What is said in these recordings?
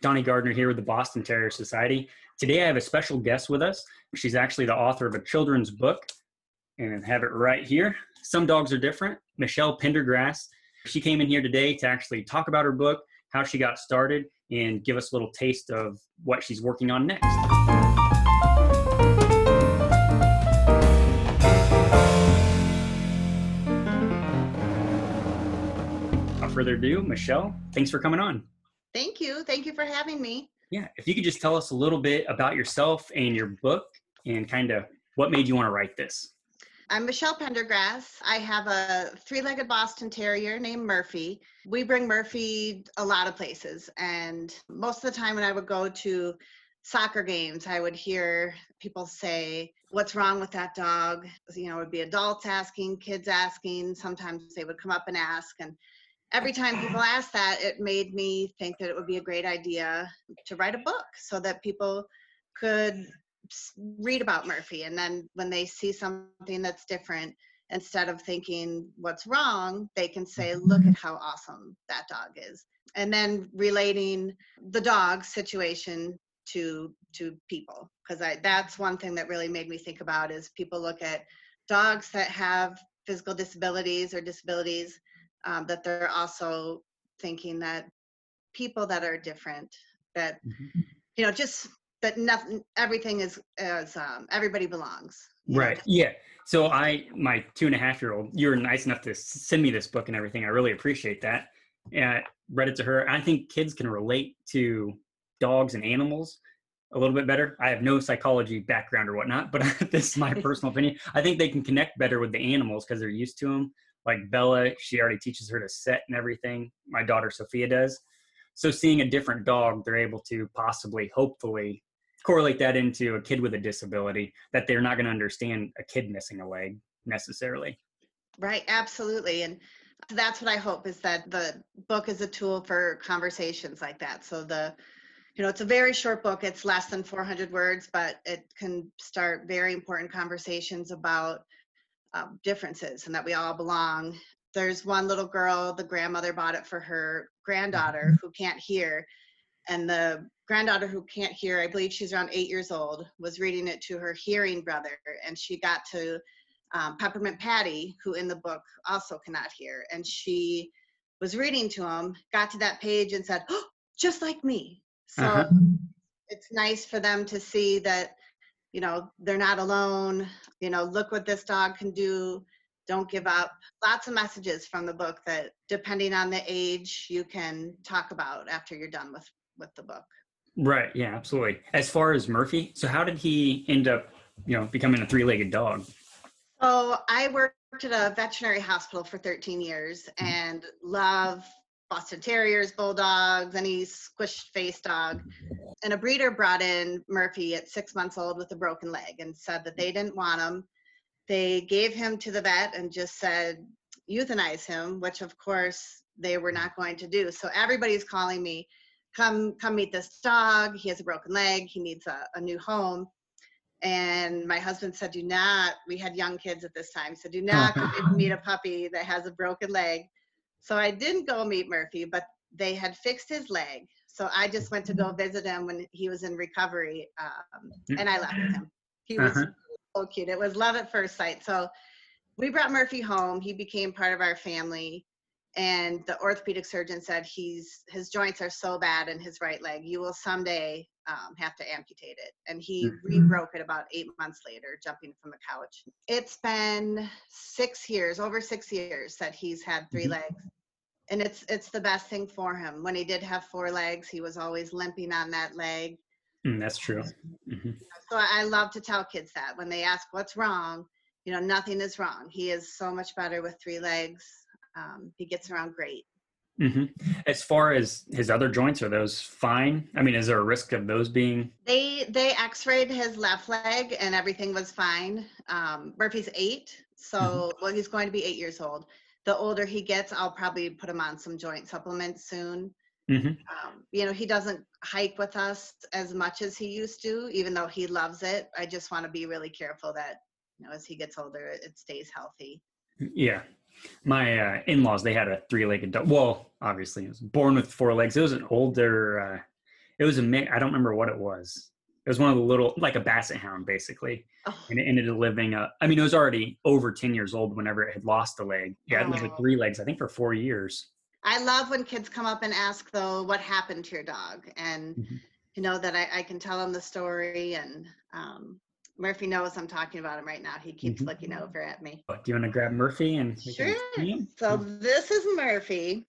Donnie Gardner here with the Boston Terrier Society. Today I have a special guest with us. She's actually the author of a children's book, and have it right here. Some dogs are different. Michelle Pendergrass. She came in here today to actually talk about her book, how she got started, and give us a little taste of what she's working on next. Without further ado, Michelle, thanks for coming on. Thank you. Thank you for having me. Yeah, if you could just tell us a little bit about yourself and your book and kind of what made you want to write this. I'm Michelle Pendergrass. I have a three legged Boston Terrier named Murphy. We bring Murphy a lot of places, and most of the time when I would go to soccer games, I would hear people say, What's wrong with that dog? You know, it would be adults asking, kids asking. Sometimes they would come up and ask. And every time people ask that, it made me think that it would be a great idea to write a book so that people could read about Murphy. And then when they see something that's different, instead of thinking what's wrong, they can say, look mm-hmm. at how awesome that dog is. And then relating the dog situation to to people because I that's one thing that really made me think about is people look at dogs that have physical disabilities or disabilities um, that they're also thinking that people that are different that mm-hmm. you know just that nothing everything is as um, everybody belongs right know? yeah so i my two and a half year old you were nice enough to send me this book and everything i really appreciate that and i read it to her i think kids can relate to dogs and animals a little bit better i have no psychology background or whatnot but this is my personal opinion i think they can connect better with the animals because they're used to them like Bella, she already teaches her to set and everything. My daughter Sofia does. So seeing a different dog, they're able to possibly, hopefully, correlate that into a kid with a disability that they're not going to understand a kid missing a leg necessarily. Right, absolutely. And that's what I hope is that the book is a tool for conversations like that. So the you know, it's a very short book. It's less than 400 words, but it can start very important conversations about um, differences and that we all belong. There's one little girl, the grandmother bought it for her granddaughter mm-hmm. who can't hear. And the granddaughter who can't hear, I believe she's around eight years old, was reading it to her hearing brother. And she got to um, Peppermint Patty, who in the book also cannot hear. And she was reading to him, got to that page and said, oh, just like me. So uh-huh. it's nice for them to see that you know they're not alone you know look what this dog can do don't give up. Lots of messages from the book that depending on the age you can talk about after you're done with with the book. Right yeah absolutely. As far as murphy so how did he end up you know becoming a three-legged dog? So i worked at a veterinary hospital for 13 years mm-hmm. and love Boston Terriers, Bulldogs, any squished face dog. And a breeder brought in Murphy at six months old with a broken leg and said that they didn't want him. They gave him to the vet and just said, euthanize him, which of course they were not going to do. So everybody's calling me, come, come meet this dog. He has a broken leg. He needs a, a new home. And my husband said, do not, we had young kids at this time, so do not meet a puppy that has a broken leg so I didn't go meet Murphy, but they had fixed his leg. So I just went to go visit him when he was in recovery, um, and I left him. He was uh-huh. so cute. It was love at first sight. So we brought Murphy home. He became part of our family, and the orthopedic surgeon said he's his joints are so bad in his right leg. You will someday um, have to amputate it. And he mm-hmm. rebroke it about eight months later, jumping from the couch. It's been six years, over six years, that he's had 3 mm-hmm. legs. And it's it's the best thing for him. When he did have four legs, he was always limping on that leg. Mm, that's true. Mm-hmm. So I love to tell kids that when they ask what's wrong, you know, nothing is wrong. He is so much better with three legs. Um, he gets around great. Mm-hmm. As far as his other joints, are those fine? I mean, is there a risk of those being? They they X-rayed his left leg and everything was fine. Um, Murphy's eight, so mm-hmm. well, he's going to be eight years old. The older he gets, I'll probably put him on some joint supplements soon. Mm-hmm. Um, you know, he doesn't hike with us as much as he used to, even though he loves it. I just want to be really careful that you know as he gets older, it stays healthy. Yeah, my uh, in-laws they had a three-legged dog well obviously it was born with four legs it was an older uh, It was a mix. I don't remember what it was. It was one of the little, like a basset hound, basically. Oh, And it ended up living. Uh, I mean, it was already over ten years old whenever it had lost a leg. Yeah, it lived with Oh. three legs. I think for four years. I love when kids come up and ask though, what happened to your dog? And Mhm. you know that I, I can tell them the story and um, Murphy knows I'm talking about him right now. He keeps Mhm. looking over at me. Do you want to grab Murphy and Sure. So this is Murphy.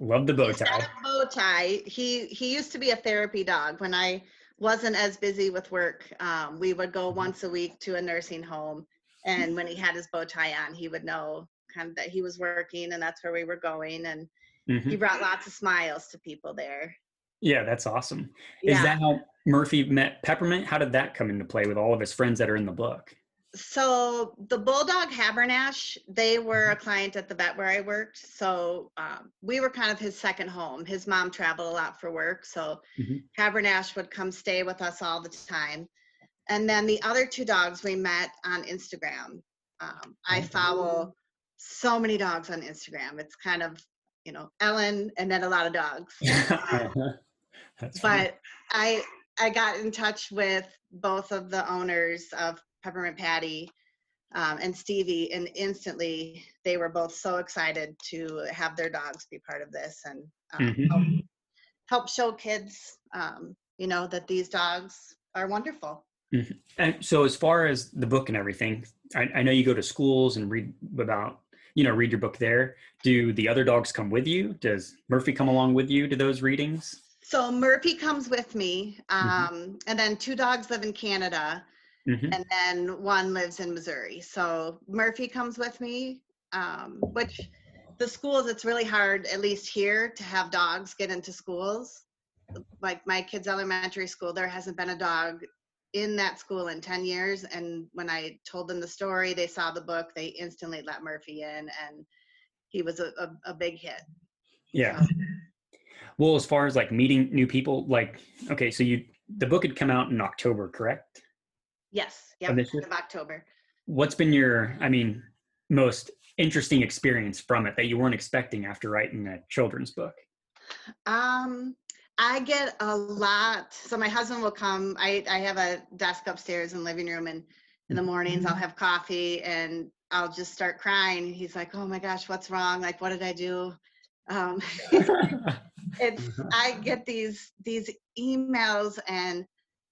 Love the bow tie. bow tie. He he used to be a therapy dog. When I wasn't as busy with work, um, we would go Mhm. once a week to a nursing home. And when he had his bow tie on, he would know kind of that he was working and that's where we were going. And Mhm. he brought lots of smiles to people there. Yeah, that's awesome. Yeah. Is that how Murphy met Peppermint? How did that come into play with all of his friends that are in the book? So the Bulldog Habernash, they were Mm-hmm. a client at the vet where I worked. So um, we were kind of his second home. His mom traveled a lot for work, so Mhm. Habernash would come stay with us all the time. And then the other two dogs we met on Instagram. Um, I Oh. follow so many dogs on Instagram. It's kind of you know Ellen and then a lot of dogs. That's funny. but I I got in touch with both of the owners of Peppermint Patty um, and Stevie, and instantly they were both so excited to have their dogs be part of this and um, Mhm. help, help show kids, um, you know, that these dogs are wonderful. And so, as far as the book and everything, I, I know you go to schools and read about, you know, read your book there. Do the other dogs come with you? Does Murphy come along with you to those readings? So Murphy comes with me, Mhm. um, and then two dogs live in Canada, hmm and then one lives in Missouri. So Murphy comes with me, um, which the schools, it's really hard, at least here, to have dogs get into schools. Like my kids' elementary school, there hasn't been a dog in that school in 10 years. And when I told them the story, they saw the book, they instantly let Murphy in, and he was a, a, a big hit. Yeah. So, Well, as far as like meeting new people, like, okay, so you, the book had come out in October, correct? yes, yeah, Of of October. What's been your, I mean, most interesting experience from it that you weren't expecting after writing a children's book? Um, I get a lot. So my husband will come. I I have a desk upstairs in the living room, and in the mornings I'll have coffee and I'll just start crying. He's like, "Oh my gosh, what's wrong? Like, what did I do?" Um, it's I get these these emails and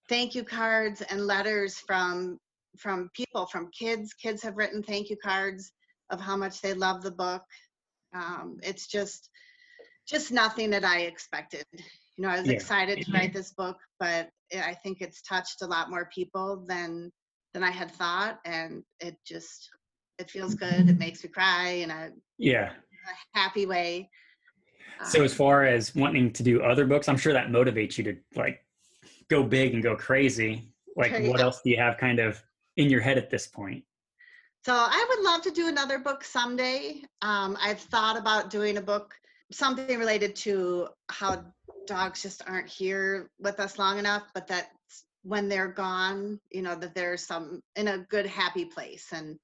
thank you cards and letters from from people from kids. Kids have written thank you cards of how much they love the book. Um, it's just just nothing that I expected. You know, I was Yeah. excited to write this book, but I I think it's touched a lot more people than than I had thought, and it just it feels good. It makes me cry in a, yeah. a happy way. So Um, as far as wanting to do other books, I'm sure that motivates you to like go big and go crazy. Like you what else do you have kind of in your head at this point? So I would love to do another book someday. Um, I've thought about doing a book, something related to how dogs just aren't here with us long enough, but that when they're gone, you know, that there's some in a good, happy place. And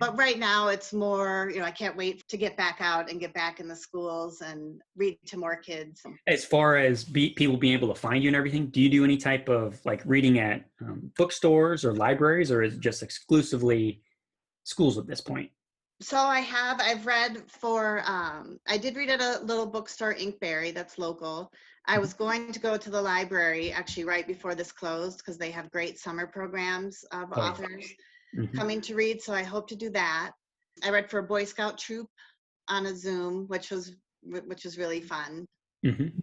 but right now it's more, you know, I can't wait to get back out and get back in the schools and read to more kids. As far as be, people being able to find you and everything, do you do any type of like reading at um, bookstores or libraries, or is it just exclusively schools at this point? So I have, I've read for, um, I did read at a little bookstore, Inkberry, that's local. I was going to go to the library actually right before this closed because they have great summer programs of Oh, yeah. Mhm. coming to read. So I hope to do that. I read for a Boy Scout troop on a Zoom, which was which was really fun. Mhm.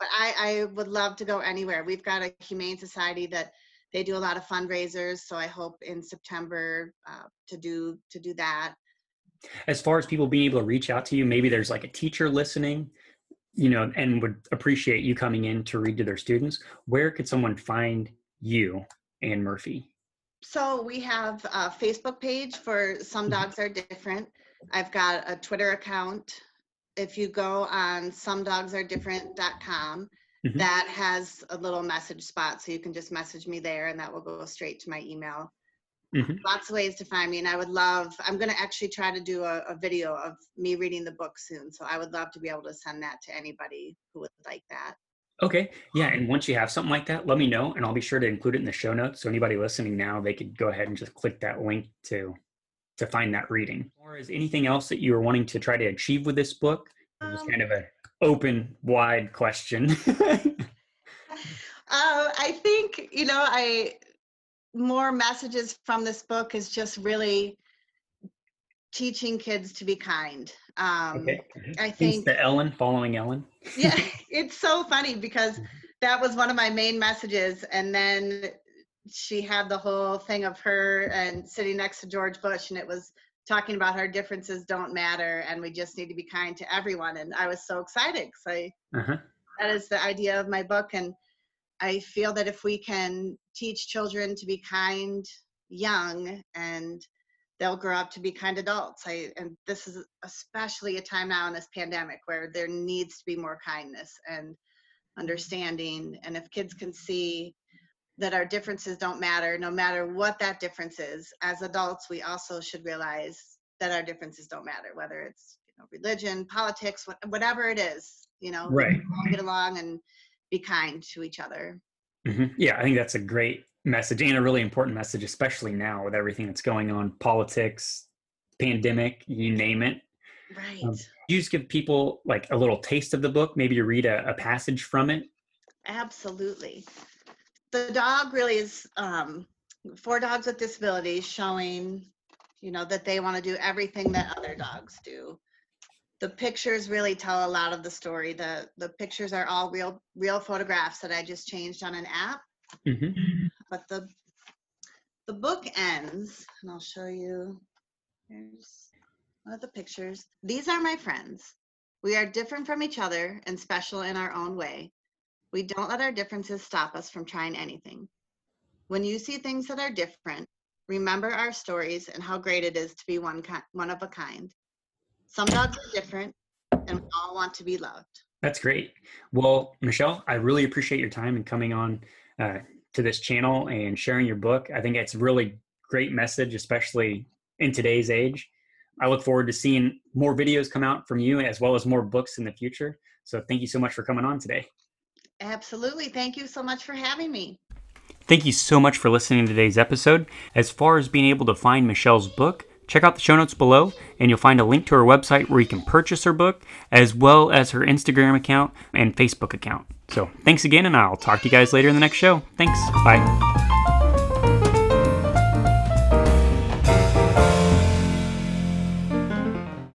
But I, I would love to go anywhere. We've got a humane society that they do a lot of fundraisers. So I hope in September uh, to do to do that. As far as people being able to reach out to you, maybe there's like a teacher listening, you know, and would appreciate you coming in to read to their students. Where could someone find you, and Murphy? So we have a Facebook page for Some Mhm. Dogs Are Different. I've got a Twitter account. If you go on somedogsaredifferent.com, Mhm. that has a little message spot. So you can just message me there and that will go straight to my email. Mhm. Lots of ways to find me. And I would love, I'm going to actually try to do a, a video of me reading the book soon. So I would love to be able to send that to anybody who would like that. Okay. Yeah. And once you have something like that, let me know and I'll be sure to include it in the show notes. So anybody listening now, they could go ahead and just click that link to to find that reading. Or is anything else that you were wanting to try to achieve with this book? It was Um, kind of an open, wide question. Uh, I think you know, I more messages from this book is just really teaching kids to be kind. Um, okay. I Hence think the Ellen following Ellen. yeah, it's so funny because that was one of my main messages, and then she had the whole thing of her and sitting next to George Bush, and it was talking about our differences don't matter, and we just need to be kind to everyone. And I was so excited because I Uh-huh. that is the idea of my book and i feel that if we can teach children to be kind young and they'll grow up to be kind adults. I and this is especially a time now in this pandemic where there needs to be more kindness and understanding. And if kids can see that our differences don't matter no matter what that difference is as adults we also should realize that our differences don't matter whether it's you know, religion politics what, whatever it is you know Right. get along and be kind to each other. Hmm Yeah, I think that's a great message and a really important message, especially now with everything that's going on, politics, pandemic, you name it. right Um, You just give people like a little taste of the book. Maybe you read a, a passage from it. absolutely the dog really is um, for dogs with disabilities showing you know that they want to do everything that other dogs do the pictures really tell a lot of the story the the pictures are all real real photographs that i just changed on an app hmm but the the book ends and i'll show you here's one of the pictures. These are my friends. We are different from each other and special in our own way. We don't let our differences stop us from trying anything. When you see things that are different remember our stories and how great it is to be one kind one of a kind. Some dogs are different and we all want to be loved. That's great. Well, Michelle, I really appreciate your time and coming on uh, to this channel and sharing your book. I think it's a really great message, especially in today's age. I look forward to seeing more videos come out from you as well as more books in the future. So thank you so much for coming on today. absolutely thank you so much for having me Thank you so much for listening to today's episode. As far as being able to find Michelle's book, check out the show notes below, and you'll find a link to her website where you can purchase her book, as well as her Instagram account and Facebook account. So thanks again, and I'll talk to you guys later in the next show. Thanks. Bye.